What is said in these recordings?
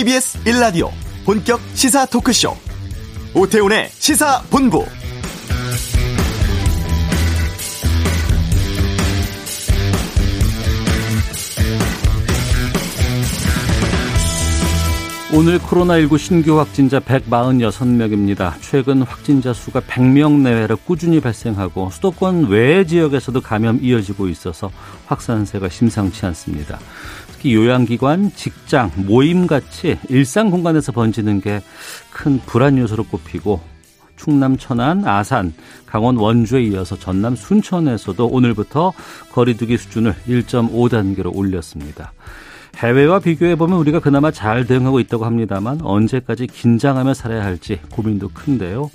KBS 1라디오 본격 시사 토크쇼 오태훈의 시사본부 오늘 코로나19 신규 확진자 146명입니다. 최근 확진자 수가 100명 내외로 꾸준히 발생하고 수도권 외 지역에서도 감염 이어지고 있어서 확산세가 심상치 않습니다. 특히 요양기관, 직장, 모임 같이 일상 공간에서 번지는 게 큰 불안 요소로 꼽히고 충남 천안, 아산, 강원 원주에 이어서 전남 순천에서도 오늘부터 거리두기 수준을 1.5단계로 올렸습니다. 해외와 비교해보면 우리가 그나마 잘 대응하고 있다고 합니다만 언제까지 긴장하며 살아야 할지 고민도 큰데요.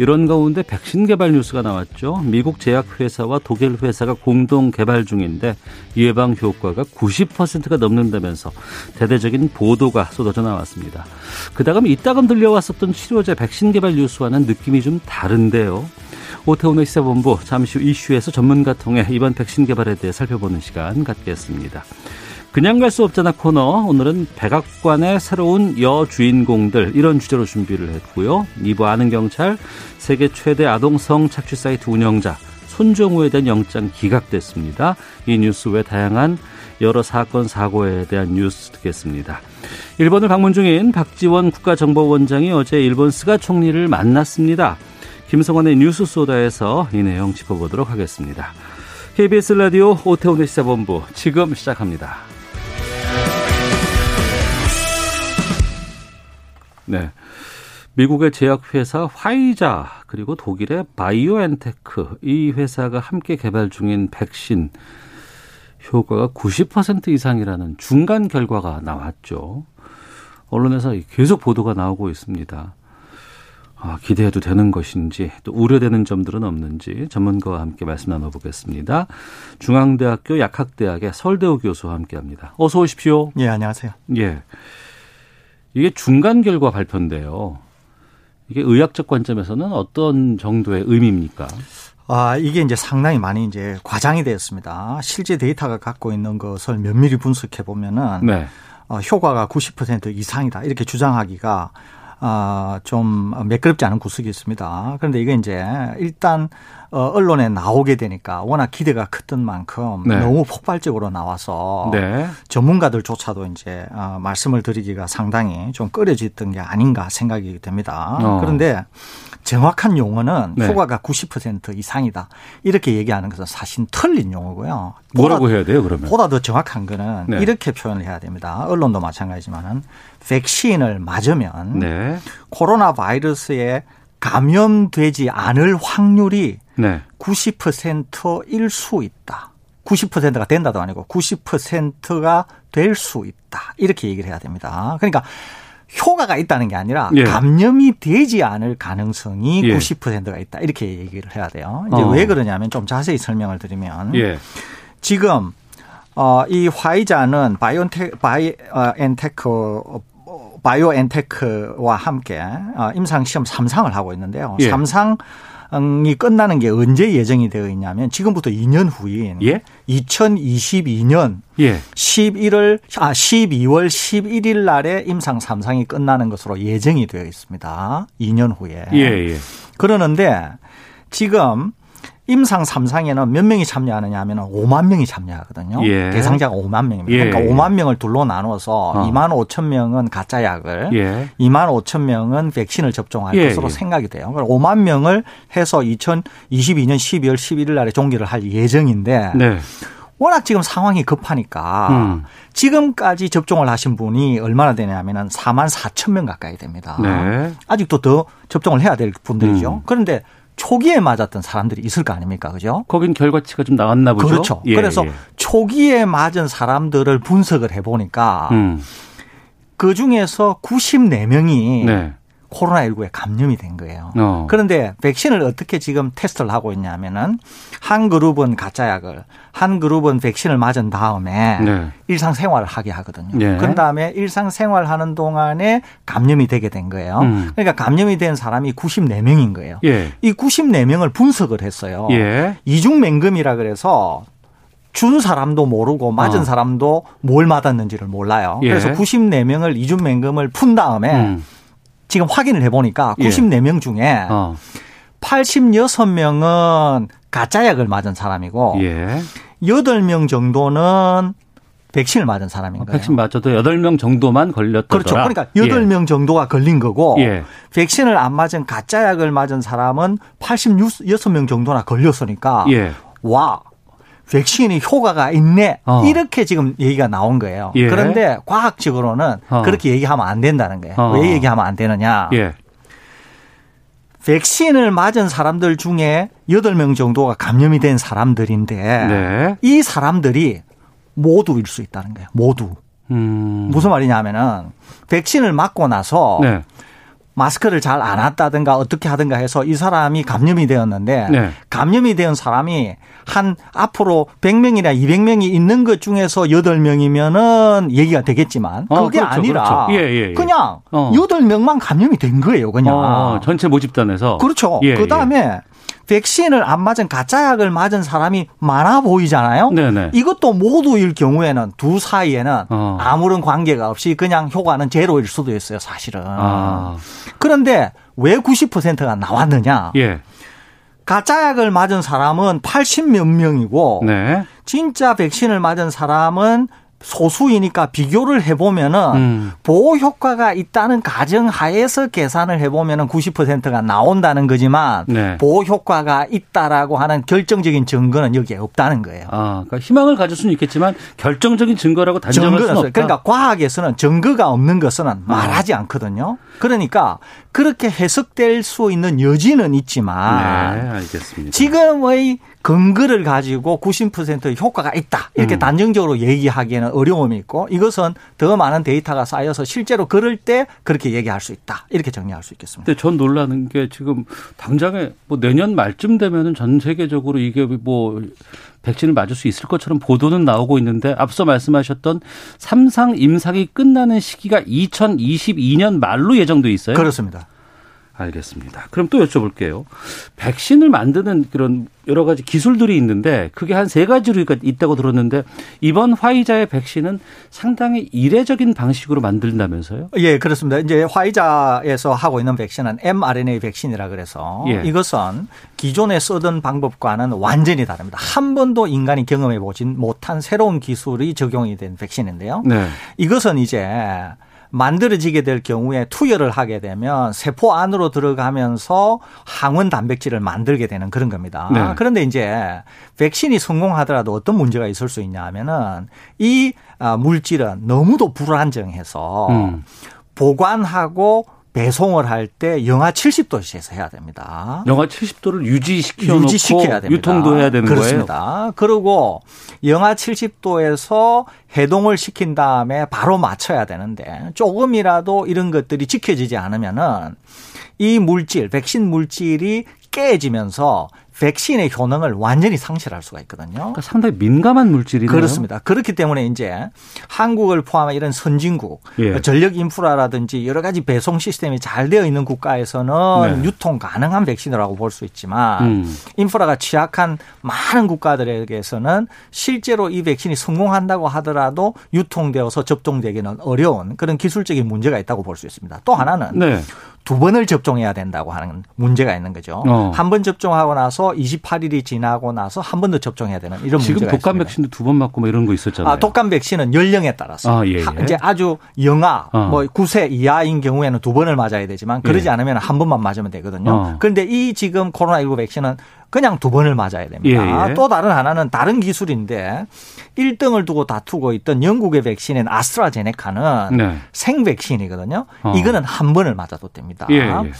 이런 가운데 백신 개발 뉴스가 나왔죠. 미국 제약회사와 독일 회사가 공동 개발 중인데 예방 효과가 90%가 넘는다면서 대대적인 보도가 쏟아져 나왔습니다. 그다음 이따금 들려왔었던 치료제 백신 개발 뉴스와는 느낌이 좀 다른데요. 오태훈의 시사본부 잠시 후 이슈에서 전문가 통해 이번 백신 개발에 대해 살펴보는 시간 갖겠습니다. 그냥 갈 수 없잖아 코너 오늘은 백악관의 새로운 여주인공들 이런 주제로 준비를 했고요. 2부 아는 경찰 세계 최대 아동성 착취 사이트 운영자 손정우에 대한 영장 기각됐습니다. 이 뉴스 외 다양한 여러 사건 사고에 대한 뉴스 듣겠습니다. 일본을 방문 중인 박지원 국가정보원장이 어제 일본 스가 총리를 만났습니다. 김성원의 뉴스 소다에서 이 내용 짚어보도록 하겠습니다. KBS 라디오 오태훈의 시사본부 지금 시작합니다. 네. 미국의 제약회사 화이자 그리고 독일의 바이오엔테크 이 회사가 함께 개발 중인 백신 효과가 90% 이상이라는 중간 결과가 나왔죠. 언론에서 계속 보도가 나오고 있습니다. 아, 기대해도 되는 것인지 또 우려되는 점들은 없는지 전문가와 함께 말씀 나눠보겠습니다. 중앙대학교 약학대학의 설대우 교수와 함께합니다. 어서 오십시오. 예, 안녕하세요. 예. 이게 중간 결과 발표인데요. 이게 의학적 관점에서는 어떤 정도의 의미입니까? 아, 이게 이제 상당히 많이 이제 과장이 되었습니다. 실제 데이터가 갖고 있는 것을 면밀히 분석해 보면은 네. 어, 효과가 90% 이상이다. 이렇게 주장하기가 아, 좀 매끄럽지 않은 구석이 있습니다. 그런데 이게 이제 일단 어, 언론에 나오게 되니까 워낙 기대가 컸던 만큼 네. 너무 폭발적으로 나와서 네. 전문가들조차도 이제 어, 말씀을 드리기가 상당히 좀 꺼려졌던 게 아닌가 생각이 됩니다. 어. 그런데 정확한 용어는 네. 효과가 90% 이상이다. 이렇게 얘기하는 것은 사실 틀린 용어고요. 뭐라고 보다, 해야 돼요, 그러면? 보다 더 정확한 거는 네. 이렇게 표현을 해야 됩니다. 언론도 마찬가지지만은 백신을 맞으면 네. 코로나 바이러스에 감염되지 않을 확률이 네. 90%일 수 있다. 90%가 된다도 아니고 90%가 될 수 있다. 이렇게 얘기를 해야 됩니다. 그러니까 효과가 있다는 게 아니라 예. 감염이 되지 않을 가능성이 예. 90%가 있다. 이렇게 얘기를 해야 돼요. 이제 어. 왜 그러냐면 좀 자세히 설명을 드리면 예. 지금 어, 이 화이자는 바이온테, 바이엔테크 바이오엔테크와 함께 어, 임상 시험 3상을 하고 있는데요. 예. 3상이 끝나는 게 언제 예정이 되어 있냐면 지금부터 2년 후인 예? 2022년 예. 11월 아 12월 11일 날에 임상 3상이 끝나는 것으로 예정이 되어 있습니다. 2년 후에. 예, 예. 그러는데 지금 임상 3상에는 몇 명이 참여하느냐 하면 5만 명이 참여하거든요. 예. 대상자가 5만 명입니다. 예. 그러니까 5만 명을 둘로 나누어서 어. 2만 5천 명은 가짜 약을 예. 2만 5천 명은 백신을 접종할 예. 것으로 생각이 돼요. 그러니까 5만 명을 해서 2022년 12월 11일 날에 종기를 할 예정인데 네. 워낙 지금 상황이 급하니까 음. 지금까지 접종을 하신 분이 얼마나 되냐면은 4만 4천 명 가까이 됩니다. 네. 아직도 더 접종을 해야 될 분들이죠. 음. 그런데 초기에 맞았던 사람들이 있을 거 아닙니까? 그죠? 거긴 결과치가 좀 나왔나 보죠. 그렇죠. 예, 그래서 예. 초기에 맞은 사람들을 분석을 해 보니까 음. 그 중에서 94명이 네. 코로나19에 감염이 된 거예요. 어. 그런데 백신을 어떻게 지금 테스트를 하고 있냐면은 한 그룹은 가짜 약을 한 그룹은 백신을 맞은 다음에 네. 일상생활을 하게 하거든요. 네. 그런 다음에 일상생활 하는 동안에 감염이 되게 된 거예요. 음. 그러니까 감염이 된 사람이 94명인 거예요. 예. 이 94명을 분석을 했어요. 예. 이중 맹금이라 그래서 준 사람도 모르고 맞은 어. 사람도 뭘 맞았는지를 몰라요. 예. 그래서 94명을 이중 맹금을 푼 다음에 음. 지금 확인을 해보니까 94명 예. 중에 어. 86명은 가짜약을 맞은 사람이고 예. 8명 정도는 백신을 맞은 사람인 거예요. 백신 맞아도 8명 정도만 걸렸다. 그렇죠. 그러니까 8명 예. 정도가 걸린 거고 예. 백신을 안 맞은 가짜 약을 맞은 사람은 86명 정도나 걸렸으니까 예. 와 백신이 효과가 있네. 어. 이렇게 지금 얘기가 나온 거예요. 예. 그런데 과학적으로는 어. 그렇게 얘기하면 안 된다는 거예요. 어. 왜 얘기하면 안 되느냐? 예. 백신을 맞은 사람들 중에 8명 정도가 감염이 된 사람들인데 네. 이 사람들이 모두일 수 있다는 거예요. 모두. 음. 무슨 말이냐 하면은 백신을 맞고 나서 네. 마스크를 잘 안 했다든가 어떻게 하든가 해서 이 사람이 감염이 되었는데 네. 감염이 된 사람이 한 앞으로 100명이나 200명이 있는 것 중에서 8명이면은 얘기가 되겠지만 어, 그게 어, 그렇죠, 아니라 그렇죠. 예, 예, 예. 그냥 어. 8명만 감염이 된 거예요, 그냥. 어, 전체 모집단에서. 그렇죠. 예, 그다음에 예. 백신을 안 맞은 가짜약을 맞은 사람이 많아 보이잖아요. 네네. 이것도 모두일 경우에는 두 사이에는 어. 아무런 관계가 없이 그냥 효과는 제로일 수도 있어요, 사실은. 아. 그런데 왜 90%가 나왔느냐? 예. 가짜약을 맞은 사람은 80 몇 명이고 네. 진짜 백신을 맞은 사람은 소수이니까 비교를 해보면은 음. 보호 효과가 있다는 가정 하에서 계산을 해보면은 90%가 나온다는 거지만 네. 보호 효과가 있다라고 하는 결정적인 증거는 여기에 없다는 거예요. 아, 그러니까 희망을 가질 수는 있겠지만 결정적인 증거라고 단정할 수는 없다. 그러니까 과학에서는 증거가 없는 것은 말하지 않거든요. 그러니까 그렇게 해석될 수 있는 여지는 있지만 네, 알겠습니다. 지금의 근거를 가지고 90%의 효과가 있다. 이렇게 음. 단정적으로 얘기하기에는 어려움이 있고 이것은 더 많은 데이터가 쌓여서 실제로 그럴 때 그렇게 얘기할 수 있다. 이렇게 정리할 수 있겠습니다. 근데 전 놀라는 게 지금 당장에 뭐 내년 말쯤 되면은 전 세계적으로 이게 뭐 백신을 맞을 수 있을 것처럼 보도는 나오고 있는데 앞서 말씀하셨던 삼상 임상이 끝나는 시기가 2022년 말로 예정돼 있어요. 그렇습니다. 알겠습니다. 그럼 또 여쭤볼게요. 백신을 만드는 그런 여러 가지 기술들이 있는데 그게 한 세 가지로 있다고 들었는데 이번 화이자의 백신은 상당히 이례적인 방식으로 만든다면서요? 예, 그렇습니다. 이제 화이자에서 하고 있는 백신은 mRNA 백신이라 그래서 예. 이것은 기존에 쓰던 방법과는 완전히 다릅니다. 한 번도 인간이 경험해 보진 못한 새로운 기술이 적용이 된 백신인데요. 네. 이것은 이제 만들어지게 될 경우에 투여를 하게 되면 세포 안으로 들어가면서 항원 단백질을 만들게 되는 그런 겁니다. 네. 그런데 이제 백신이 성공하더라도 어떤 문제가 있을 수 있냐 하면은 이 아, 물질은 너무도 불안정해서 음. 보관하고 배송을 할 때 영하 70도씨에서 해야 됩니다. 영하 70도를 유지시켜 유지시켜야 됩니다. 유통도 해야 되는 그렇습니다. 거예요. 그리고 영하 70도에서 해동을 시킨 다음에 바로 맞춰야 되는데 조금이라도 이런 것들이 지켜지지 않으면은 이 물질, 백신 물질이 깨지면서 백신의 효능을 완전히 상실할 수가 있거든요. 그러니까 상당히 민감한 물질이네요. 그렇습니다. 그렇기 때문에 이제 한국을 포함한 이런 선진국, 예. 전력 인프라라든지 여러 가지 배송 시스템이 잘 되어 있는 국가에서는 네. 유통 가능한 백신이라고 볼 수 있지만 음. 인프라가 취약한 많은 국가들에게서는 실제로 이 백신이 성공한다고 하더라도 유통되어서 접종되기는 어려운 그런 기술적인 문제가 있다고 볼 수 있습니다. 또 하나는 네. 두 번을 접종해야 된다고 하는 문제가 있는 거죠. 어. 한번 접종하고 나서 28일이 지나고 나서 한 번 더 접종해야 되는 이런 지금 문제가 독감 있습니다. 백신도 두 번 맞고 뭐 이런 거 있었잖아요. 아, 독감 백신은 연령에 따라서 아, 예, 예. 이제 아주 영아 어. 뭐 9세 이하인 경우에는 두 번을 맞아야 되지만 그러지 예. 않으면 한 번만 맞으면 되거든요. 어. 그런데 이 지금 코로나19 백신은 그냥 두 번을 맞아야 됩니다. 예, 예. 또 다른 하나는 다른 기술인데 1등을 두고 다투고 있던 영국의 백신인 아스트라제네카는 네. 생백신이거든요. 어. 이거는 한 번을 맞아도 됩니다. 예, 예.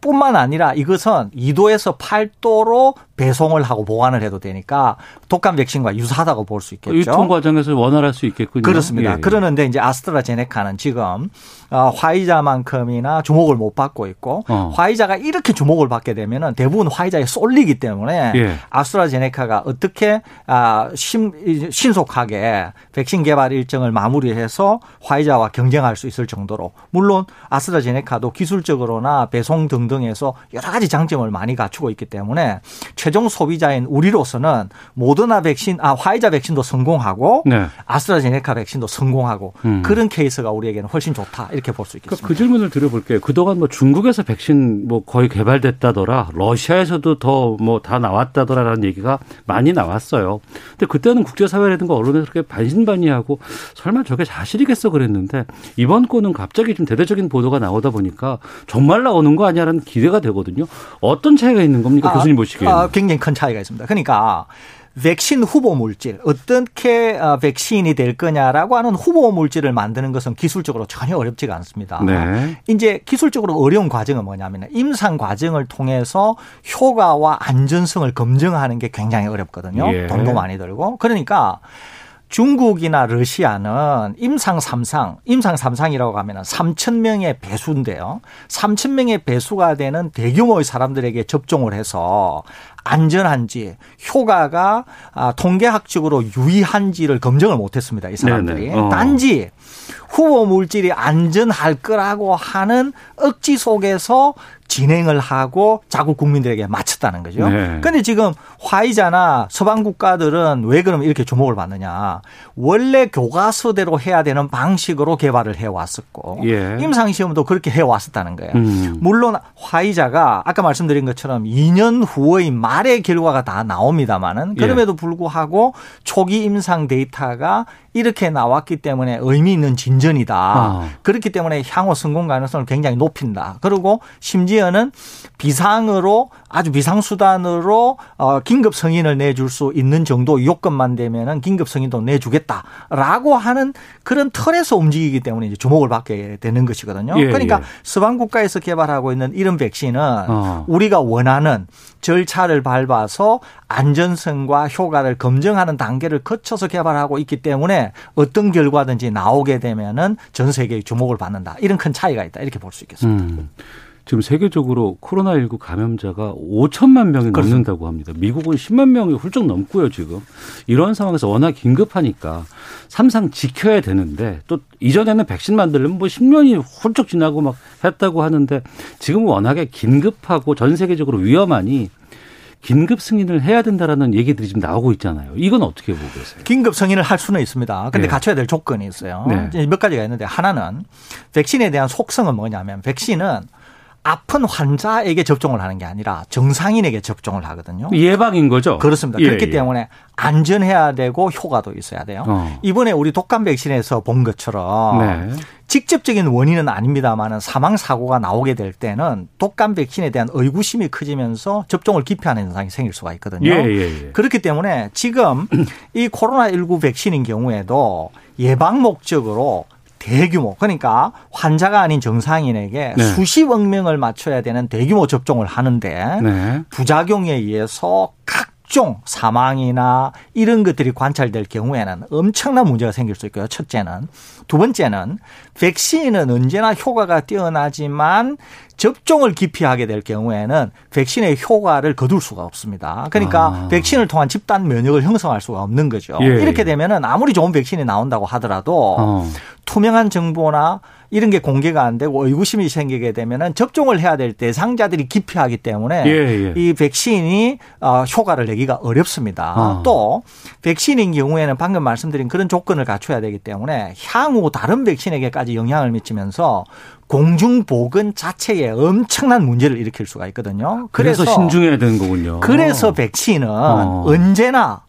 뿐만 아니라 이것은 2도에서 8도로 배송을 하고 보관을 해도 되니까 독감 백신과 유사하다고 볼 수 있겠죠. 유통 과정에서 원활할 수 있겠군요. 그렇습니다. 예, 예. 그러는데 이제 아스트라제네카는 지금 어, 화이자만큼이나 주목을 못 받고 있고 어. 화이자가 이렇게 주목을 받게 되면은 대부분 화이자에 쏠리기 때문에 예. 아스트라제네카가 어떻게 아, 신속하게 백신 개발 일정을 마무리해서 화이자와 경쟁할 수 있을 정도로 물론 아스트라제네카도 기술적으로나 배송 등등 등등해서 여러 가지 장점을 많이 갖추고 있기 때문에 최종 소비자인 우리로서는 모더나 백신, 아 화이자 백신도 성공하고 네. 아스트라제네카 백신도 성공하고 음. 그런 케이스가 우리에게는 훨씬 좋다 이렇게 볼 수 있겠습니다. 그러니까 그 질문을 드려볼게요. 그동안 뭐 중국에서 백신 뭐 거의 개발됐다더라, 러시아에서도 더 뭐 다 나왔다더라라는 얘기가 많이 나왔어요. 근데 그때는 국제사회라든가 언론에서 그렇게 반신반의하고 설마 저게 사실이겠어 그랬는데 이번 건은 갑자기 좀 대대적인 보도가 나오다 보니까 정말 나오는 거 아니야라는 기대가 되거든요. 어떤 차이가 있는 겁니까 아, 교수님 보시기에는? 아, 굉장히 큰 차이가 있습니다. 그러니까 백신 후보 물질 어떻게 어, 백신이 될 거냐라고 하는 후보 물질을 만드는 것은 기술적으로 전혀 어렵지가 않습니다. 네. 이제 기술적으로 어려운 과정은 뭐냐면 임상 과정을 통해서 효과와 안전성을 검증하는 게 굉장히 어렵거든요. 예. 돈도 많이 들고 그러니까 중국이나 러시아는 임상 3상, 임상 3상이라고 하면 3천 명의 배수인데요. 3천 명의 배수가 되는 대규모의 사람들에게 접종을 해서 안전한지 효과가 아, 통계학적으로 유의한지를 검증을 못했습니다. 이 사람들이 어. 단지 후보 물질이 안전할 거라고 하는 억지 속에서 진행을 하고 자국 국민들에게 맞췄다는 거죠. 네. 근데 지금 화이자나 서방 국가들은 왜 그러면 이렇게 주목을 받느냐. 원래 교과서대로 해야 되는 방식으로 개발을 해 왔었고 예. 임상 시험도 그렇게 해 왔었다는 거예요. 음. 물론 화이자가 아까 말씀드린 것처럼 2년 후의 말의 결과가 다 그럼에도 예. 불구하고 초기 임상 데이터가 이렇게 나왔기 때문에 의미 있는 진전이다. 아. 그렇기 때문에 향후 성공 가능성을 굉장히 높인다. 그리고 심지어 는 비상으로 아주 비상수단으로 어, 긴급 승인을 내줄 수 있는 정도 요건만 되면은 긴급 승인도 내주겠다라고 하는 그런 틀에서 움직이기 때문에 이제 주목을 받게 되는 것이거든요. 예, 그러니까 예. 서방 국가에서 개발하고 있는 이런 백신은 어. 우리가 원하는 절차를 밟아서 안전성과 효과를 검증하는 단계를 거쳐서 개발하고 있기 때문에 어떤 결과든지 나오게 되면은 전 세계의 주목을 받는다. 이런 큰 차이가 있다. 이렇게 볼 수 있겠습니다. 음. 지금 세계적으로 코로나19 감염자가 5천만 명이 그렇습니다. 넘는다고 합니다. 미국은 10만 명이 훌쩍 넘고요, 지금. 이런 상황에서 워낙 긴급하니까 삼상 지켜야 되는데 또 이전에는 백신 만들려면 뭐 10년이 훌쩍 지나고 막 했다고 하는데 지금은 워낙에 긴급하고 전 세계적으로 위험하니 긴급 승인을 해야 된다라는 얘기들이 지금 나오고 있잖아요. 이건 어떻게 보고 계세요? 긴급 승인을 할 수는 있습니다. 근데 네. 갖춰야 될 조건이 있어요. 네. 몇 가지가 있는데 하나는 백신에 대한 속성은 뭐냐면 백신은 아픈 환자에게 접종을 하는 게 아니라 정상인에게 접종을 하거든요. 예방인 거죠. 그렇습니다. 예, 그렇기 예. 때문에 안전해야 되고 효과도 있어야 돼요. 어. 이번에 우리 독감 백신에서 본 것처럼 네. 직접적인 원인은 아닙니다만은 사망 사고가 나오게 될 때는 독감 백신에 대한 의구심이 커지면서 접종을 기피하는 현상이 생길 수가 있거든요. 예, 예, 예. 그렇기 때문에 지금 이 코로나 19 백신인 경우에도 예방 목적으로 대규모 그러니까 환자가 아닌 정상인에게 네. 수십억 명을 맞춰야 되는 대규모 접종을 하는데 네. 부작용에 의해서 각 종 사망이나 이런 것들이 관찰될 경우에는 엄청난 문제가 생길 수 있고요. 첫째는 두 번째는 백신은 언제나 효과가 뛰어나지만 접종을 기피하게 될 경우에는 백신의 효과를 거둘 수가 없습니다. 그러니까 아. 백신을 통한 집단 면역을 형성할 수가 없는 거죠. 예. 이렇게 되면은 아무리 좋은 백신이 나온다고 하더라도 어. 투명한 정보나 이런 게 공개가 안 되고 의구심이 생기게 되면은 접종을 해야 될 대상자들이 기피하기 때문에 예, 예. 이 백신이 어, 효과를 내기가 어렵습니다. 어. 또 백신인 경우에는 방금 말씀드린 그런 조건을 갖춰야 되기 때문에 향후 다른 백신에게까지 영향을 미치면서 공중보건 자체에 엄청난 문제를 일으킬 수가 있거든요. 그래서, 그래서 신중해야 되는 거군요. 그래서 백신은 어. 언제나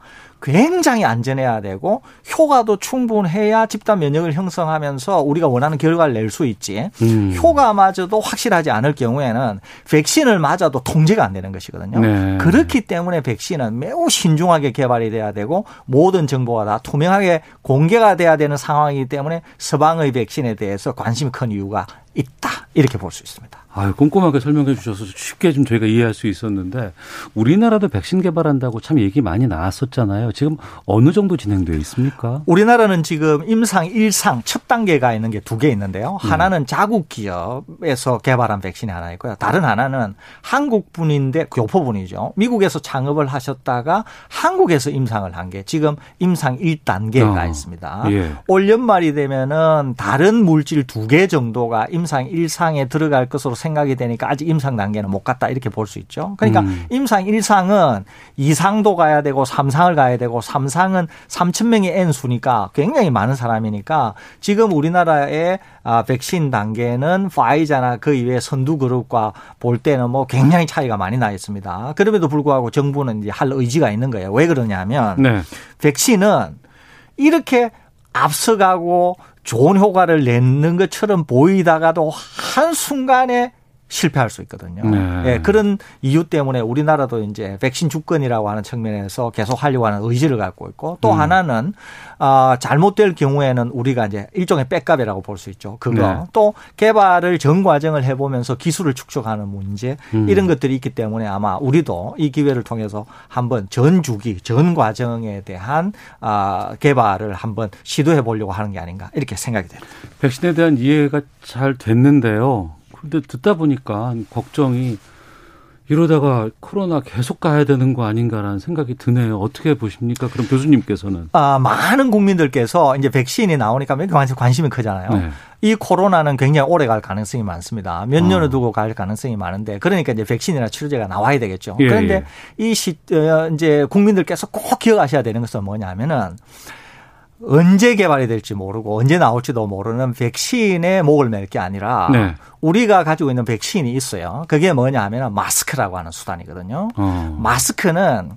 굉장히 안전해야 되고 효과도 충분해야 집단 면역을 형성하면서 우리가 원하는 결과를 낼 수 있지. 음. 효과마저도 확실하지 않을 경우에는 백신을 맞아도 통제가 안 되는 것이거든요. 네. 그렇기 때문에 백신은 매우 신중하게 개발이 돼야 되고 모든 정보가 다 투명하게 공개가 돼야 되는 상황이기 때문에 서방의 백신에 대해서 관심이 큰 이유가 있다. 이렇게 볼 수 있습니다. 아유, 꼼꼼하게 설명해 주셔서 쉽게 좀 저희가 이해할 수 있었는데 우리나라도 백신 개발한다고 참 얘기 많이 나왔었잖아요. 지금 어느 정도 진행되어 있습니까? 우리나라는 지금 임상 1상 첫 단계가 있는 게 두 개 있는데요. 음. 하나는 자국 기업에서 개발한 백신이 하나 있고요. 다른 하나는 한국 분인데 교포분이죠. 미국에서 창업을 하셨다가 한국에서 임상을 한 게 지금 임상 1단계가 어. 있습니다. 예. 올 연말이 되면은 다른 물질 두 개 정도가 임상 1상에 들어갈 것으로 생각이 되니까 아직 임상 단계는 못 갔다 이렇게 볼 수 있죠. 그러니까 음. 임상 1상은 2상도 가야 되고 3상을 가야 되고 3상은 3천 명이 N 수니까 굉장히 많은 사람이니까 지금 우리나라의 아, 백신 단계는 파이자나 그 이외의 선두 그룹과 볼 때는 뭐 굉장히 차이가 많이 나 있습니다. 그럼에도 불구하고 정부는 이제 할 의지가 있는 거예요. 왜 그러냐면 네. 백신은 이렇게 앞서가고 좋은 효과를 내는 것처럼 보이다가도 한순간에 실패할 수 있거든요. 네. 예, 그런 이유 때문에 우리나라도 이제 백신 주권이라고 하는 측면에서 계속 하려고 하는 의지를 갖고 있고 또 음. 하나는 어, 잘못될 경우에는 우리가 이제 일종의 백값이라고 볼 수 있죠. 그거 네. 또 개발을 전 과정을 해보면서 기술을 축적하는 문제 음. 이런 것들이 있기 때문에 아마 우리도 이 기회를 통해서 한번 전 주기 전 과정에 대한 아, 개발을 한번 시도해 보려고 하는 게 아닌가 이렇게 생각이 됩니다. 백신에 대한 이해가 잘 됐는데요. 근데 듣다 보니까 걱정이 이러다가 코로나 계속 가야 되는 거 아닌가라는 생각이 드네요. 어떻게 보십니까? 그럼 교수님께서는? 아, 많은 국민들께서 이제 백신이 나오니까 관심이 크잖아요. 네. 이 코로나는 굉장히 오래 갈 가능성이 많습니다. 몇 어. 년을 두고 갈 가능성이 많은데 그러니까 이제 백신이나 치료제가 나와야 되겠죠. 예, 그런데 예. 이 시, 어, 이제 국민들께서 꼭 기억하셔야 되는 것은 뭐냐면은 언제 개발이 될지 모르고 언제 나올지도 모르는 백신에 목을 맬 게 아니라 네. 우리가 가지고 있는 백신이 있어요. 그게 뭐냐 하면 마스크라고 하는 수단이거든요. 어. 마스크는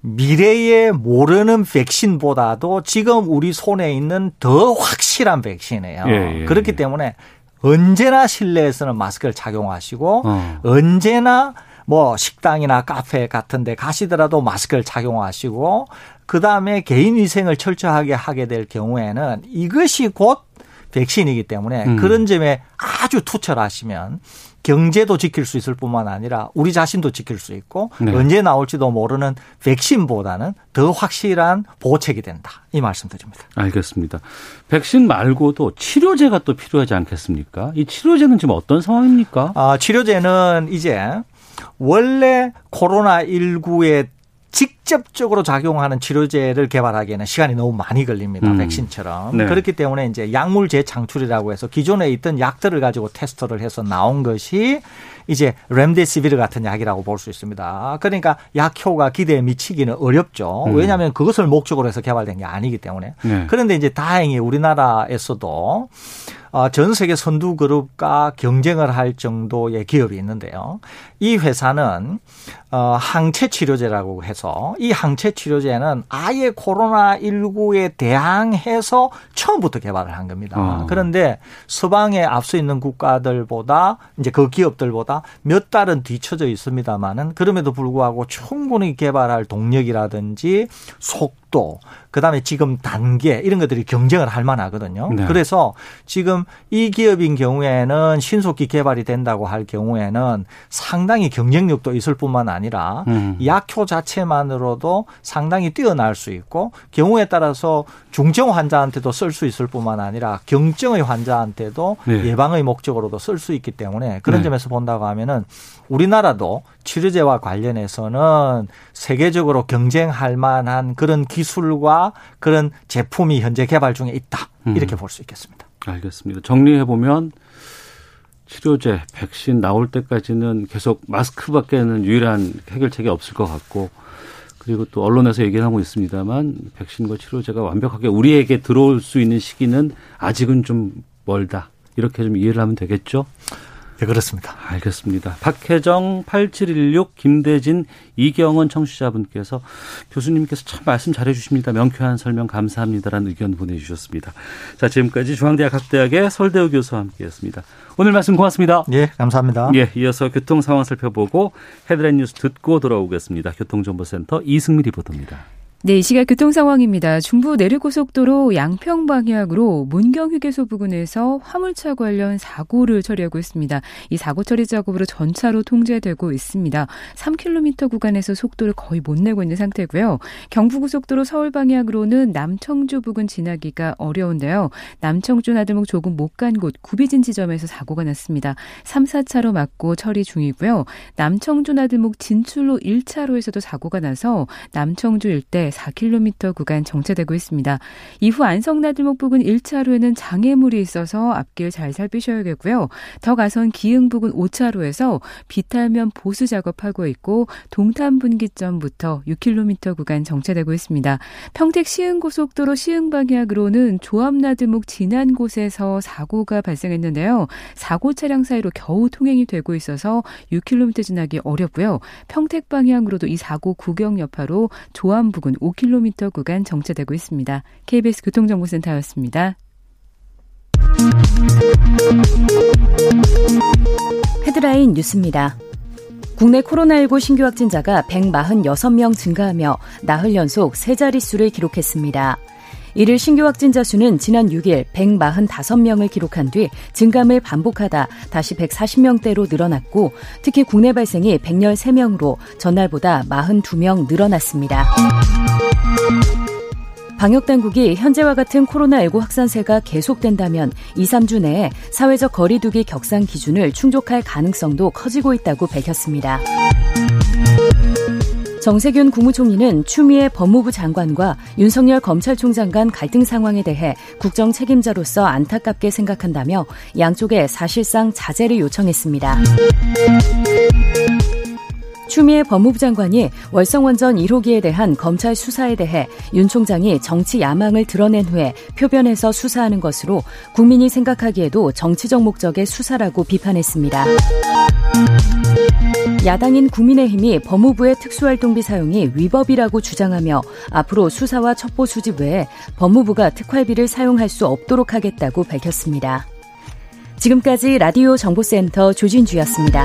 미래에 모르는 백신보다도 지금 우리 손에 있는 더 확실한 백신이에요. 예, 예, 그렇기 예. 때문에 언제나 실내에서는 마스크를 착용하시고 어. 언제나 뭐 식당이나 카페 같은 데 가시더라도 마스크를 착용하시고 그 다음에 개인 위생을 철저하게 하게 될 경우에는 이것이 곧 백신이기 때문에 음. 그런 점에 아주 투철하시면 경제도 지킬 수 있을 뿐만 아니라 우리 자신도 지킬 수 있고 네. 언제 나올지도 모르는 백신보다는 더 확실한 보호책이 된다. 이 말씀 드립니다. 알겠습니다. 백신 말고도 치료제가 또 필요하지 않겠습니까? 이 치료제는 지금 어떤 상황입니까? 아, 치료제는 이제 원래 코로나19에 직접적으로 작용하는 치료제를 개발하기에는 시간이 너무 많이 걸립니다. 음. 백신처럼. 네. 그렇기 때문에 이제 약물 재창출이라고 해서 기존에 있던 약들을 가지고 테스트를 해서 나온 것이 이제 렘데시비르 같은 약이라고 볼 수 있습니다. 그러니까 약효가 기대에 미치기는 어렵죠. 음. 왜냐하면 그것을 목적으로 해서 개발된 게 아니기 때문에. 네. 그런데 이제 다행히 우리나라에서도 어, 전 세계 선두 그룹과 경쟁을 할 정도의 기업이 있는데요. 이 회사는 어, 항체 치료제라고 해서 이 항체 치료제는 아예 코로나 19에 대항해서 처음부터 개발을 한 겁니다. 어. 그런데 서방에 앞서 있는 국가들보다 이제 그 기업들보다 몇 달은 뒤쳐져 있습니다만은 그럼에도 불구하고 충분히 개발할 동력이라든지 속도 그다음에 지금 단계 이런 것들이 경쟁을 할 만하거든요. 네. 그래서 지금 이 기업인 경우에는 신속히 개발이 된다고 할 경우에는 상당히 경쟁력도 있을 뿐만 아니라 음. 약효 자체만으로도 상당히 뛰어날 수 있고 경우에 따라서 중증 환자한테도 쓸 수 있을 뿐만 아니라 경증의 환자한테도 네. 예방의 목적으로도 쓸 수 있기 때문에 그런 네. 점에서 본다고 하면은 우리나라도 치료제와 관련해서는 세계적으로 경쟁할 만한 그런 기술과 그런 제품이 현재 개발 중에 있다. 음. 이렇게 음. 볼수 있겠습니다. 알겠습니다. 정리해 보면 치료제, 백신 나올 때까지는 계속 마스크밖에는 유일한 해결책이 없을 것 같고 그리고 또 언론에서 얘기를 하고 있습니다만 백신과 치료제가 완벽하게 우리에게 들어올 수 있는 시기는 아직은 좀 멀다. 이렇게 좀 이해를 하면 되겠죠? 네, 그렇습니다. 알겠습니다. 박혜정 8716 김대진 이경원 청취자분께서 교수님께서 참 말씀 잘해 주십니다. 명쾌한 설명 감사합니다라는 의견 보내 주셨습니다. 자, 지금까지 중앙대학 학대학의 설대우 교수와 함께 했습니다. 오늘 말씀 고맙습니다. 예, 감사합니다. 예, 이어서 교통 상황 살펴보고 헤드라인 뉴스 듣고 돌아오겠습니다. 교통정보센터 이승미 리포터입니다. 네, 이 시각 교통 상황입니다. 중부 내륙고속도로 양평 방향으로 문경 휴게소 부근에서 화물차 관련 사고를 처리하고 있습니다. 이 사고 처리 작업으로 전차로 통제되고 있습니다. 3km 구간에서 속도를 거의 못 내고 있는 상태고요. 경부고속도로 서울 방향으로는 남청주 부근 지나기가 어려운데요. 남청주 나들목 조금 못 간 곳 구비진 지점에서 사고가 났습니다. 3, 4차로 막고 처리 중이고요. 남청주 나들목 진출로 1차로에서도 사고가 나서 남청주 일대 이후에 4km 구간 정체되고 있습니다. 이후 안성나들목 부근 1차로에는 장애물이 있어서 앞길 잘 살피셔야겠고요. 더 가선 기흥 부근 5차로에서 비탈면 보수 작업하고 있고 동탄 분기점부터 6km 구간 정체되고 있습니다. 평택 시흥고속도로 시흥 방향으로는 조합나들목 지난 곳에서 사고가 발생했는데요. 사고 차량 사이로 겨우 통행이 되고 있어서 6km 지나기 어렵고요. 평택 방향으로도 이 사고 구경 여파로 조암 부근 5km 구간 정체되고 있습니다. KBS 교통정보센터였습니다. 헤드라인 뉴스입니다. 국내 코로나19 신규 확진자가 146명 증가하며 나흘 연속 세 자릿수를 기록했습니다. 이를 신규 확진자 수는 지난 6일 145명을 기록한 뒤 증감을 반복하다 다시 140명대로 늘어났고 특히 국내 발생이 113명으로 전날보다 42명 늘어났습니다. 방역당국이 현재와 같은 코로나19 확산세가 계속된다면 2, 3주 내에 사회적 거리두기 격상 기준을 충족할 가능성도 커지고 있다고 밝혔습니다. 정세균 국무총리는 추미애 법무부 장관과 윤석열 검찰총장 간 갈등 상황에 대해 국정 책임자로서 안타깝게 생각한다며 양쪽에 사실상 자제를 요청했습니다. 추미애 법무부 장관이 월성원전 1호기에 대한 검찰 수사에 대해 윤 총장이 정치 야망을 드러낸 후에 표변에서 수사하는 것으로 국민이 생각하기에도 정치적 목적의 수사라고 비판했습니다. 야당인 국민의힘이 법무부의 특수활동비 사용이 위법이라고 주장하며 앞으로 수사와 첩보 수집 외에 법무부가 특활비를 사용할 수 없도록 하겠다고 밝혔습니다. 지금까지 라디오 정보센터 조진주였습니다.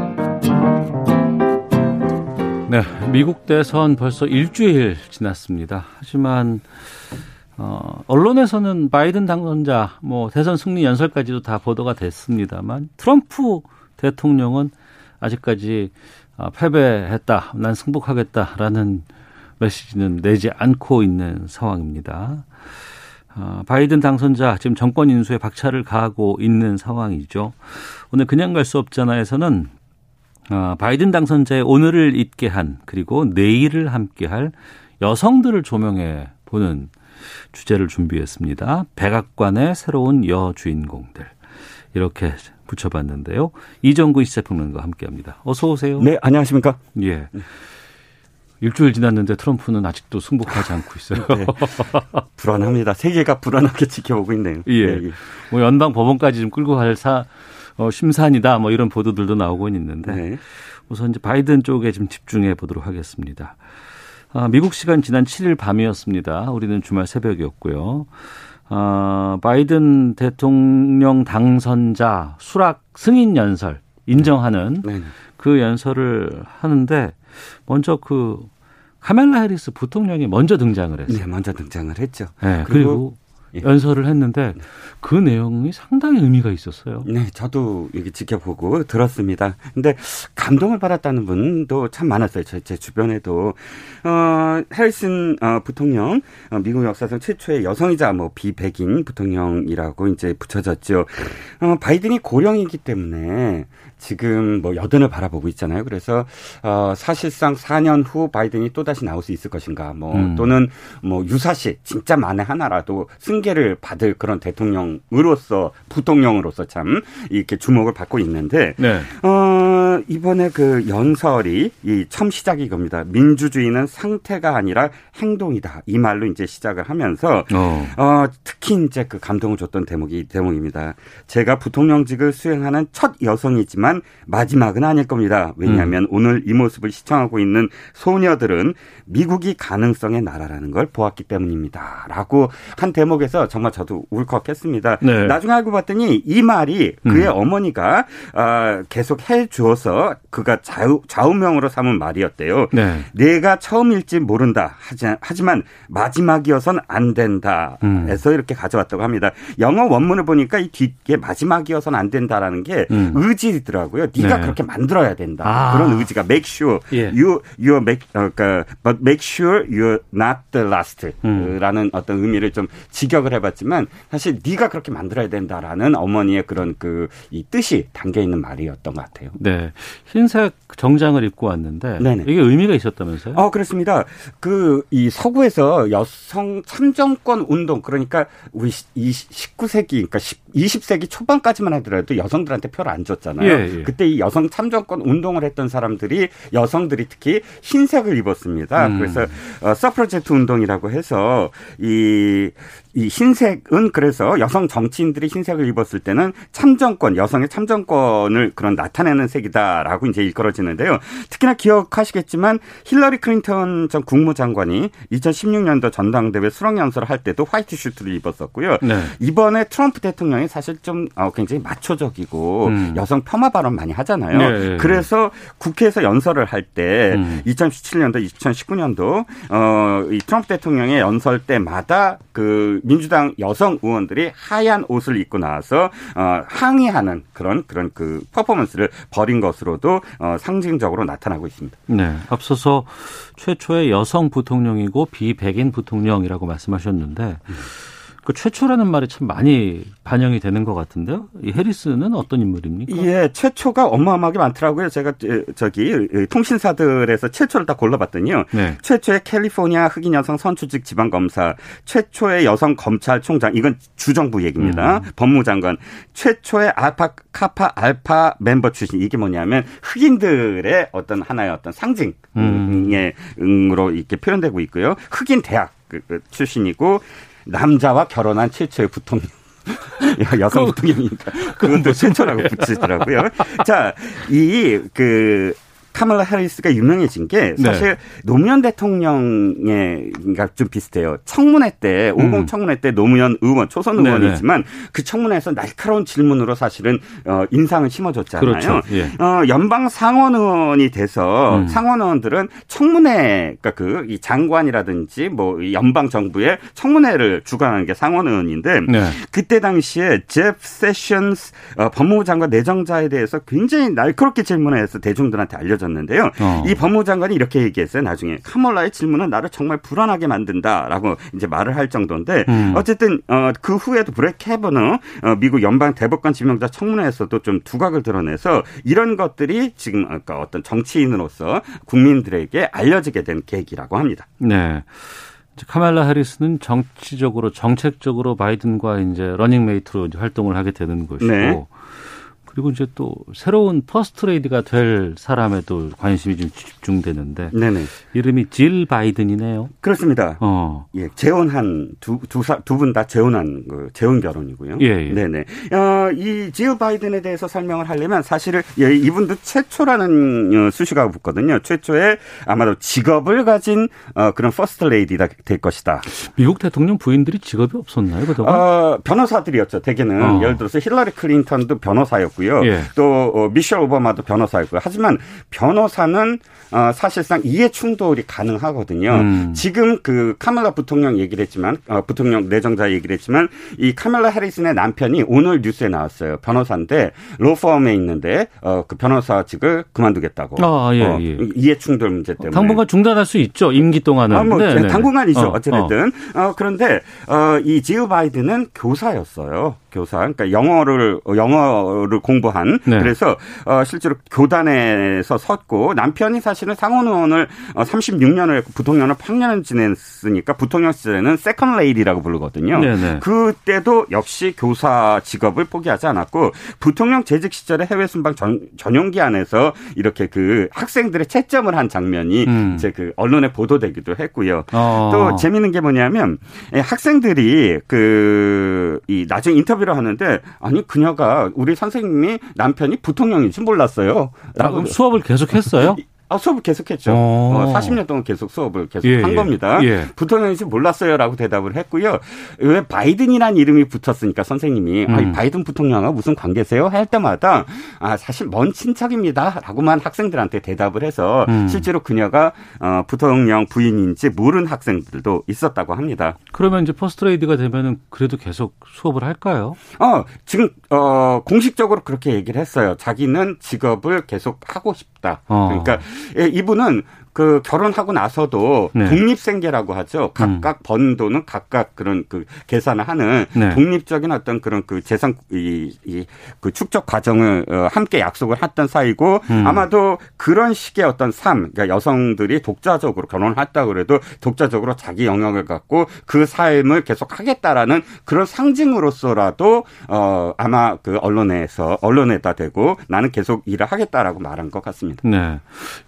네, 미국 대선 벌써 일주일 지났습니다. 하지만 어, 언론에서는 바이든 당선자 뭐 대선 승리 연설까지도 다 보도가 됐습니다만 트럼프 대통령은 아직까지 어, 패배했다, 난 승복하겠다라는 메시지는 내지 않고 있는 상황입니다. 어, 바이든 당선자 지금 정권 인수에 박차를 가하고 있는 상황이죠. 오늘 그냥 갈 수 없잖아에서는 어, 바이든 당선자의 오늘을 잊게 한 그리고 내일을 함께할 여성들을 조명해 보는 주제를 준비했습니다. 백악관의 새로운 여주인공들 이렇게 붙여봤는데요. 이정구 시사평론가와 함께합니다. 어서 오세요. 네, 안녕하십니까? 예. 일주일 지났는데 트럼프는 아직도 승복하지 않고 있어요. 네. 불안합니다. 세계가 불안하게 지켜보고 있네요. 예. 네. 예. 뭐 연방 법원까지 좀 끌고 갈 사, 어, 심산이다 뭐 이런 보도들도 나오고 있는데 네. 우선 이제 바이든 쪽에 좀 집중해 보도록 하겠습니다. 아, 미국 시간 지난 7일 밤이었습니다. 우리는 주말 새벽이었고요. 아, 바이든 대통령 당선자 수락 승인 연설 인정하는 네. 그 연설을 하는데 먼저 그 카멜라 해리스 부통령이 먼저 등장을 했어요. 네, 먼저 등장을 했죠. 네, 그리고, 그리고 예. 연설을 했는데 그 내용이 상당히 의미가 있었어요. 네, 저도 여기 지켜보고 들었습니다. 근데 감동을 받았다는 분도 참 많았어요. 제, 제 주변에도 어, 해리슨 어, 부통령 어, 미국 역사상 최초의 여성이자 뭐 비백인 부통령이라고 이제 붙여졌죠. 어, 바이든이 고령이기 때문에 지금 뭐 여든을 바라보고 있잖아요. 그래서 어 사실상 4년 후 바이든이 또 다시 나올 수 있을 것인가, 뭐 음. 또는 뭐 유사시 진짜 만에 하나라도 승계를 받을 그런 대통령으로서 부통령으로서 참 이렇게 주목을 받고 있는데 네. 어 이번에 그 연설이 이 처음 시작이 겁니다. 민주주의는 상태가 아니라 행동이다 이 말로 이제 시작을 하면서 어, 어 특히 이제 그 감동을 줬던 대목이 이 대목입니다. 제가 부통령직을 수행하는 첫 여성이지만 하지만 마지막은 아닐 겁니다. 왜냐하면 음. 오늘 이 모습을 시청하고 있는 소녀들은 미국이 가능성의 나라라는 걸 보았기 때문입니다. 라고 한 대목에서 정말 저도 울컥했습니다. 네. 나중에 알고 봤더니 이 말이 그의 음. 어머니가 어, 계속 해 주어서 그가 좌우, 좌우명으로 삼은 말이었대요. 네. 내가 처음일지 모른다. 하지, 하지만 마지막이어선 안 된다. 음. 해서 이렇게 가져왔다고 합니다. 영어 원문을 보니까 이 뒤에 마지막이어선 안 된다라는 게 음. 의지더라고요. 네가 네. 그렇게 만들어야 된다. 아. 그런 의지가 make sure 예. you you make 어, 그러니까 but make sure you're not the last라는 음. 어떤 의미를 좀 직역을 해봤지만 사실 네가 그렇게 만들어야 된다라는 어머니의 그런 그 이 뜻이 담겨 있는 말이었던 것 같아요. 네, 흰색 정장을 입고 왔는데 네네. 이게 의미가 있었다면서요? 어 그렇습니다. 그 이 서구에서 여성 참정권 운동 그러니까 우리 이 19세기 그러니까 20세기 초반까지만 하더라도 여성들한테 표를 안 줬잖아요. 예, 예. 그때 이 여성 참정권 운동을 했던 사람들이 여성들이 특히 흰색을 입었습니다. 음. 그래서 어, 서프로제트 운동이라고 해서 이 이 흰색은 그래서 여성 정치인들이 흰색을 입었을 때는 참정권, 여성의 참정권을 그런 나타내는 색이다라고 이제 일컬어지는데요. 특히나 기억하시겠지만 힐러리 클린턴 전 국무장관이 2016년도 전당대회 수락연설을 할 때도 화이트 슈트를 입었었고요. 네. 이번에 트럼프 대통령이 사실 좀 어, 굉장히 마초적이고 음. 여성 폄하 발언 많이 하잖아요. 네. 그래서 국회에서 연설을 할때 음. 2017년도, 2019년도 어, 이 트럼프 대통령의 연설 때마다 그 민주당 여성 의원들이 하얀 옷을 입고 나와서 어, 항의하는 그런 그런 그 퍼포먼스를 벌인 것으로도 어, 상징적으로 나타나고 있습니다. 네, 앞서서 최초의 여성 부통령이고 비백인 부통령이라고 말씀하셨는데. 음. 그 최초라는 말이 참 많이 반영이 되는 것 같은데요. 이 해리스는 어떤 인물입니까? 예, 최초가 어마어마하게 많더라고요. 제가 저기 통신사들에서 최초를 다 골라봤더니요. 네. 최초의 캘리포니아 흑인 여성 선출직 지방 검사, 최초의 여성 검찰총장, 이건 주정부 얘기입니다. 음. 법무장관, 최초의 알파 카파 알파 멤버 출신 이게 뭐냐면 흑인들의 어떤 하나의 어떤 상징의 음. 응으로 이렇게 표현되고 있고요. 흑인 대학 그, 그 출신이고 남자와 결혼한 최초의 부통령. 여성 부통령이니까 그것도 최초라고 붙이더라고요. 자, 이 그 카멀라 해리스가 유명해진 게 네. 사실 네. 노무현 대통령의 그러니까 좀 비슷해요. 청문회 때 음. 청문회 때 노무현 의원 초선 의원이지만 네네. 그 청문회에서 날카로운 질문으로 사실은 어 인상을 심어줬잖아요. 그렇죠. 예. 어 연방 상원 의원이 돼서 음. 상원 의원들은 청문회 그러니까 그 이 장관이라든지 뭐 연방 정부의 청문회를 주관하는 게 상원 의원인데 네. 그때 당시에 제프 세션스 어, 법무부 장관 내정자에 대해서 굉장히 날카롭게 질문해서 대중들한테 알려. 알려졌는데요. 어. 이 법무장관이 이렇게 얘기했어요. 나중에 카멀라의 질문은 나를 정말 불안하게 만든다라고 이제 말을 할 정도인데 음. 어쨌든 어, 그 후에도 브렛 캐버노 어, 미국 연방 대법관 지명자 청문회에서도 좀 두각을 드러내서 이런 것들이 지금 아까 어떤 정치인으로서 국민들에게 알려지게 된 계기라고 합니다. 네. 카멀라 해리스는 정치적으로 정책적으로 바이든과 이제 러닝메이트로 활동을 하게 되는 것이고 네. 그리고 이제 또 새로운 퍼스트 레이디가 될 사람에도 관심이 좀 집중되는데 네네. 이름이 질 바이든이네요. 그렇습니다. 어. 예, 재혼한 두두 분다 재혼한 그 재혼 결혼이고요. 예, 예. 네네. 어, 이 질 바이든에 대해서 설명을 하려면 사실은 예, 이분도 최초라는 어, 수식어가 붙거든요. 최초의 아마도 직업을 가진 어, 그런 퍼스트 레이디가 될 것이다. 미국 대통령 부인들이 직업이 없었나요, 그동안? 어, 변호사들이었죠. 대개는 어. 예를 들어서 힐러리 클린턴도 변호사였고. 변호사였고요. 예. 또 어, 미셸 오바마도 변호사였고요. 하지만 변호사는 어, 사실상 이해 충돌이 가능하거든요. 음. 지금 그 카멜라 부통령 얘기를 했지만 어, 부통령 내정자 얘기를 했지만 이 카멜라 해리슨의 남편이 오늘 뉴스에 나왔어요. 변호사인데 로펌에 있는데 어, 그 변호사직을 그만두겠다고. 아, 예, 어, 예. 이해 충돌 문제 때문에. 당분간 중단할 수 있죠. 임기 동안은. 아, 뭐 네, 당분간이죠. 어, 어찌됐든. 어. 그런데 어, 이 질 바이든은 교사였어요. 교사, 그러니까 영어를 영어를 공부한 네. 그래서 어, 실제로 교단에서 섰고 남편이 사실은 상원 의원을 어, 36년을 부통령을 8년을 지냈으니까 부통령 시절에는 second lady라고 부르거든요. 네네. 네. 그때도 역시 교사 직업을 포기하지 않았고 부통령 재직 시절에 해외 순방 전, 전용기 안에서 이렇게 그 학생들의 채점을 한 장면이 음. 이제 그 언론에 보도되기도 했고요. 어. 또 재미있는 게 뭐냐면 예, 학생들이 그 이 나중에 인터뷰 인터뷰를 하는데 아니 그녀가 우리 선생님 이 남편이 부통령인지 몰랐어요. 아, 그럼 수업을 계속했어요? 아, 수업을 계속했죠. 어, 40년 동안 계속 수업을 계속 예, 한 예. 겁니다. 예. 부통령인지 몰랐어요라고 대답을 했고요. 왜 바이든이라는 이름이 붙었으니까 선생님이 음. 아, 바이든 부통령과 무슨 관계세요? 할 때마다 아, 사실 먼 친척입니다라고만 학생들한테 대답을 해서 음. 실제로 그녀가 어, 부통령 부인인지 모르는 학생들도 있었다고 합니다. 그러면 이제 퍼스트레이디가 되면은 그래도 계속 수업을 할까요? 어, 지금 어, 공식적으로 그렇게 얘기를 했어요. 자기는 직업을 계속 하고 싶다. 어. 그러니까 예, 이분은 그 결혼하고 나서도 네. 독립생계라고 하죠. 각각 음. 번 돈은 각각 그런 그 계산을 하는 네. 독립적인 어떤 그런 그 재산 이, 이그 축적 과정을 어, 함께 약속을 했던 사이고 음. 아마도 그런 식의 어떤 삶, 그러니까 여성들이 독자적으로 결혼을 했다 그래도 독자적으로 자기 영역을 갖고 그 삶을 계속 하겠다라는 그런 상징으로서라도 어 아마 그 언론에서 언론에다 대고 나는 계속 일을 하겠다라고 말한 것 같습니다. 네.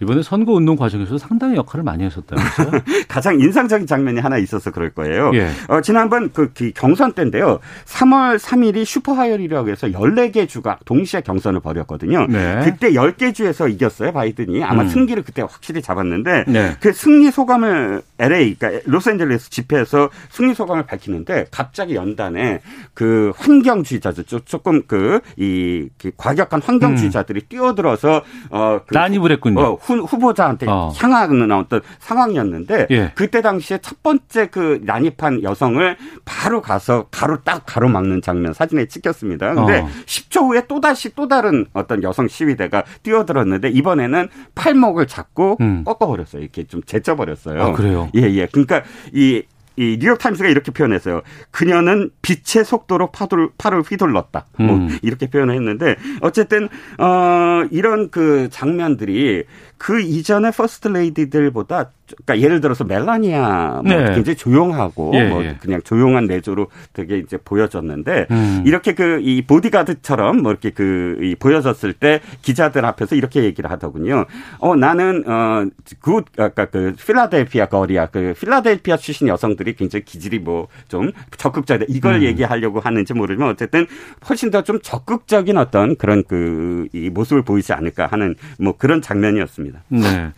이번에 선거 운동 과정에서 선수도 상당히 역할을 많이 하셨다면서요? 가장 인상적인 장면이 하나 있어서 그럴 거예요. 예. 어, 지난번 그 경선 때인데요. 3월 3일이 슈퍼화요일이라고 해서 14개 주가 동시에 경선을 벌였거든요. 네. 그때 10개 주에서 이겼어요. 바이든이. 아마 음. 승기를 그때 확실히 잡았는데 네. 그 승리 소감을 LA, 그러니까 로스앤젤레스 집회에서 승리 소감을 밝히는데 갑자기 연단에 그 환경주의자들 조금 그이 그 과격한 환경주의자들이 음. 뛰어들어서 어 그 난입을 했군요. 어, 후, 후보자한테 어. 향하는 어떤 상황이었는데 예. 그때 당시에 첫 번째 그 난입한 여성을 바로 가서 가로 딱 가로막는 장면 사진에 찍혔습니다. 근데 어. 10초 후에 또 다시 또 다른 어떤 여성 시위대가 뛰어들었는데 이번에는 팔목을 잡고 음. 꺾어버렸어요. 이렇게 좀 제쳐버렸어요. 아, 그래요? 예, 예. 그러니까 이 이 뉴욕 타임스가 이렇게 표현했어요. 그녀는 빛의 속도로 파도를 팔을 휘둘렀다. 뭐 음. 뭐 이렇게 표현을 했는데 어쨌든 어 이런 그 장면들이 그 이전의 퍼스트 레이디들보다 그러니까 예를 들어서 멜라니아 뭐 네. 굉장히 조용하고 예, 뭐 예. 그냥 조용한 내조로 되게 이제 보여졌는데 음. 이렇게 그 이 보디가드처럼 뭐 이렇게 그이 보여졌을 때 기자들 앞에서 이렇게 얘기를 하더군요. 어 나는 어그 아까 그 필라델피아 거리야 그 필라델피아 출신 여성들이 굉장히 기질이 뭐 좀 적극적이다 이걸 음. 얘기하려고 하는지 모르지만 어쨌든 훨씬 더 좀 적극적인 어떤 그런 그 이 모습을 보이지 않을까 하는 뭐 그런 장면이었습니다. 네.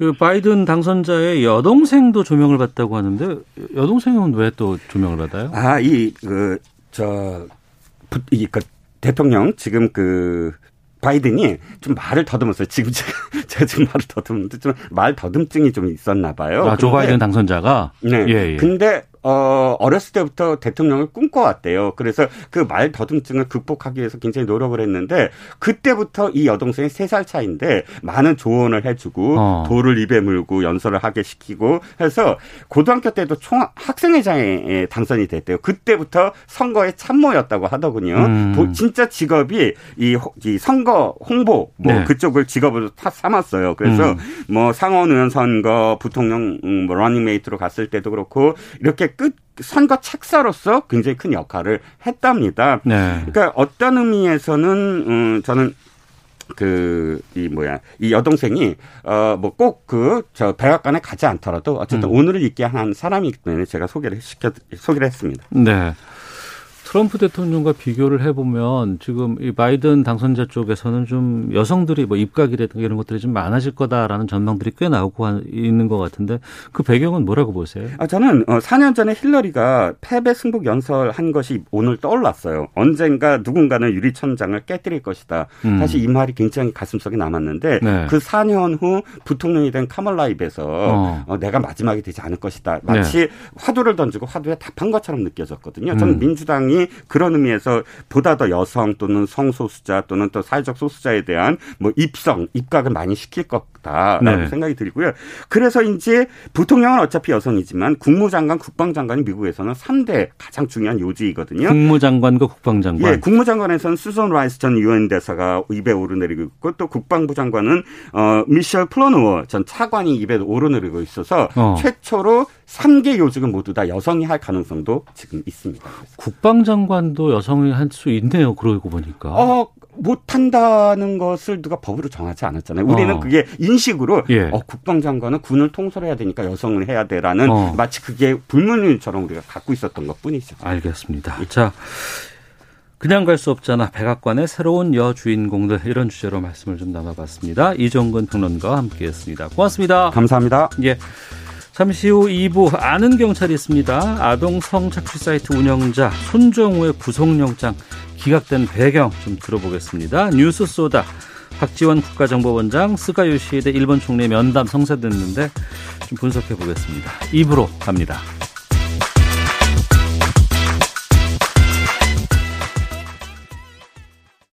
그 바이든 당선자의 여동생도 조명을 받다고 하는데 여동생은 왜 또 조명을 받아요? 아, 이 그 저 이그 대통령 지금 그 바이든이 좀 말을 더듬었어요. 지금 제가, 제가 지금 말을 더듬는데 좀 말 더듬증이 좀 있었나 봐요. 아, 조 바이든 당선자가? 네. 예, 예. 근데 어, 어렸을 때부터 대통령을 꿈꿔왔대요. 그래서 그 말 더듬증을 극복하기 위해서 굉장히 노력을 했는데 그때부터 이 여동생이 세 살 차인데 많은 조언을 해주고 어. 돌을 입에 물고 연설을 하게 시키고 해서 고등학교 때도 총 학생회장에 당선이 됐대요. 그때부터 선거에 참모였다고 하더군요. 음. 진짜 직업이 이, 이 선거 홍보 뭐 네. 그쪽을 직업으로 다 삼았어요. 그래서 음. 뭐 상원 의원 선거, 부통령 음, 뭐 러닝메이트로 갔을 때도 그렇고 이렇게 끝 선거 책사로서 굉장히 큰 역할을 했답니다. 네. 그러니까 어떤 의미에서는 음 저는 그, 이 뭐야, 이 여동생이, 어, 뭐 꼭 그, 저, 백악관에 가지 않더라도 어쨌든 음. 오늘을 있게 한 사람이기 때문에 제가 소개를 시켜, 소개를 했습니다. 네. 트럼프 대통령과 비교를 해보면 지금 이 바이든 당선자 쪽에서는 좀 여성들이 뭐 입각이라든가 이런 것들이 좀 많아질 거다라는 전망들이 꽤 나오고 있는 것 같은데 그 배경은 뭐라고 보세요? 아, 저는 4년 어, 전에 힐러리가 패배 승복 연설한 것이 오늘 떠올랐어요. 언젠가 누군가는 유리천장을 깨뜨릴 것이다. 음. 사실 이 말이 굉장히 가슴속에 남았는데 네. 그 4년 후 부통령이 된 카멀라 입에서 어. 어, 내가 마지막이 되지 않을 것이다. 마치 네. 화두를 던지고 화두에 답한 것처럼 느껴졌거든요. 저는 음. 민주당이 그런 의미에서 보다 더 여성 또는 성소수자 또는 또 사회적 소수자에 대한 뭐 입성, 입각을 많이 시킬 거다라고 네. 생각이 들고요. 그래서 이제 부통령은 어차피 여성이지만 국무장관, 국방장관이 미국에서는 3대 가장 중요한 요직이거든요. 국무장관과 국방장관. 예, 국무장관에서는 수전 라이스 전 유엔 대사가 입에 오르내리고 있고 또 국방부 장관은 어 미셸 플러노이 전 차관이 입에 오르내리고 있어서 어. 최초로 3개 요직은 모두 다 여성이 할 가능성도 지금 있습니다. 그래서. 국방장관도 여성이 할 수 있네요. 그러고 보니까. 어, 못한다는 것을 누가 법으로 정하지 않았잖아요. 우리는 어. 그게 인식으로 예. 어, 국방장관은 군을 통솔해야 되니까 여성을 해야 돼라는 어. 마치 그게 불문율처럼 우리가 갖고 있었던 것 뿐이죠. 알겠습니다. 예. 자, 그냥 갈 수 없잖아. 백악관의 새로운 여주인공들 이런 주제로 말씀을 좀 나눠봤습니다. 이종근 평론가와 함께했습니다. 고맙습니다. 감사합니다. 예. 잠시 후 2부 아는 경찰이 있습니다. 아동 성착취 사이트 운영자 손정우의 구속영장 기각된 배경 좀 들어보겠습니다. 뉴스 소다 박지원 국가정보원장 스가 요시히데 일본 총리 면담 성사됐는데 좀 분석해 보겠습니다. 2부로 갑니다.